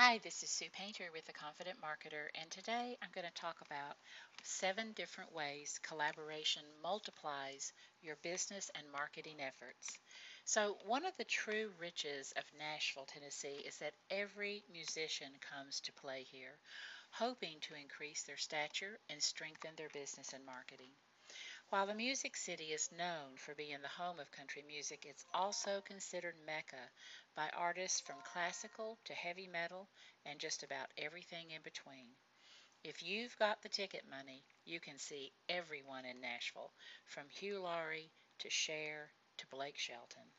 Hi, this is Sue Painter with The Confident Marketer, and today I'm going to talk about seven different ways collaboration multiplies your business and marketing efforts. So, one of the true riches of Nashville, Tennessee is that every musician comes to play here, hoping to increase their stature and strengthen their business and marketing. While the Music City is known for being the home of country music, it's also considered Mecca by artists from classical to heavy metal and just about everything in between. If you've got the ticket money, you can see everyone in Nashville, from Hugh Laurie to Cher to Blake Shelton.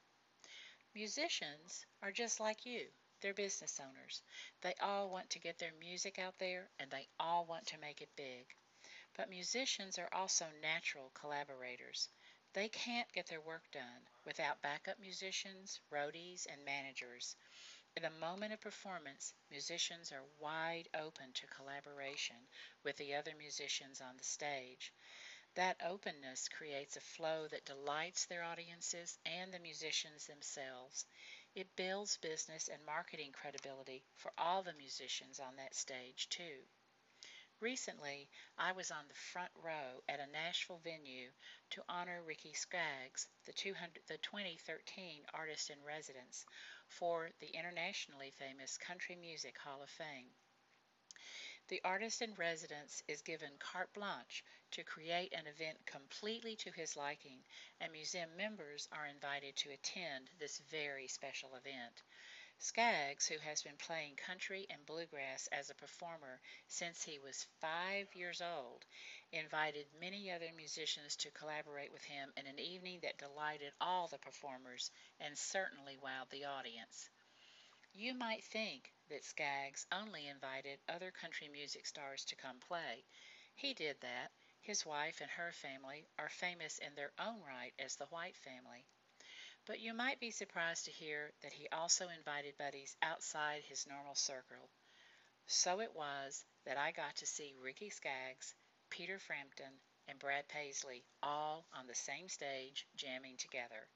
Musicians are just like you. They're business owners. They all want to get their music out there and they all want to make it big. But musicians are also natural collaborators. They can't get their work done without backup musicians, roadies, and managers. In the moment of performance, musicians are wide open to collaboration with the other musicians on the stage. That openness creates a flow that delights their audiences and the musicians themselves. It builds business and marketing credibility for all the musicians on that stage, too. Recently, I was on the front row at a Nashville venue to honor Ricky Skaggs, the, the 2013 Artist in Residence, for the internationally famous Country Music Hall of Fame. The artist in residence is given carte blanche to create an event completely to his liking, and museum members are invited to attend this very special event. Skaggs, who has been playing country and bluegrass as a performer since he was five years old, invited many other musicians to collaborate with him in an evening that delighted all the performers and certainly wowed the audience. You might think that Skaggs only invited other country music stars to come play. He did that. His wife and her family are famous in their own right as the White family. But you might be surprised to hear that he also invited buddies outside his normal circle. So it was that I got to see Ricky Skaggs, Peter Frampton, and Brad Paisley all on the same stage jamming together.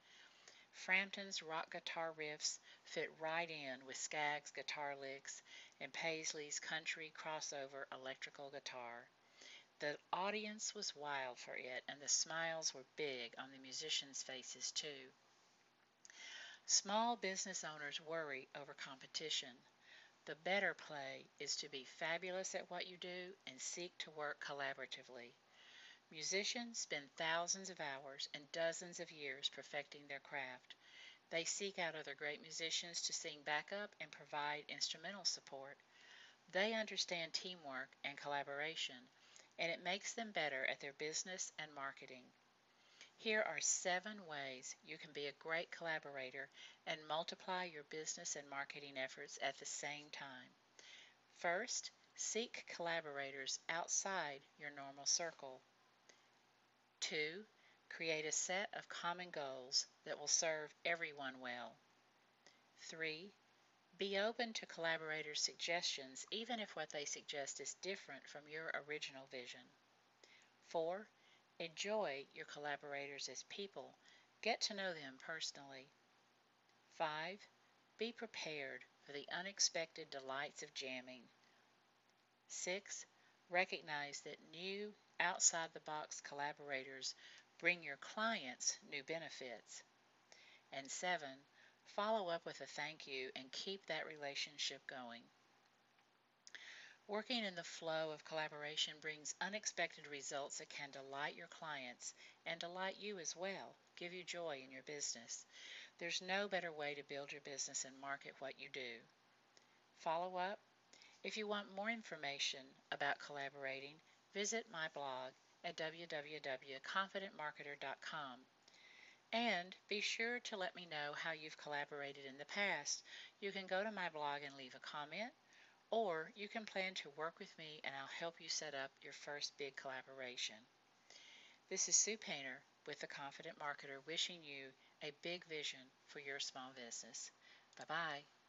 Frampton's rock guitar riffs fit right in with Skaggs' guitar licks and Paisley's country crossover electrical guitar. The audience was wild for it, and the smiles were big on the musicians' faces, too. Small business owners worry over competition. The better play is to be fabulous at what you do and seek to work collaboratively. Musicians spend thousands of hours and dozens of years perfecting their craft. They seek out other great musicians to sing backup and provide instrumental support. They understand teamwork and collaboration, and it makes them better at their business and marketing. Here are seven ways you can be a great collaborator and multiply your business and marketing efforts at the same time. First, seek collaborators outside your normal circle. Two, create a set of common goals that will serve everyone well. Three, be open to collaborators' suggestions even if what they suggest is different from your original vision. Four, Enjoy your collaborators as people. Get to know them personally. 5. Be prepared for the unexpected delights of jamming. 6. Recognize that new, outside the box collaborators bring your clients new benefits. And 7. Follow up with a thank you and keep that relationship going. Working in the flow of collaboration brings unexpected results that can delight your clients and delight you as well, give you joy in your business. There's no better way to build your business and market what you do. Follow up. If you want more information about collaborating, visit my blog at www.confidentmarketer.com. And be sure to let me know how you've collaborated in the past. You can go to my blog and leave a comment or you can plan to work with me and I'll help you set up your first big collaboration. This is Sue Painter with The Confident Marketer wishing you a big vision for your small business. Bye bye.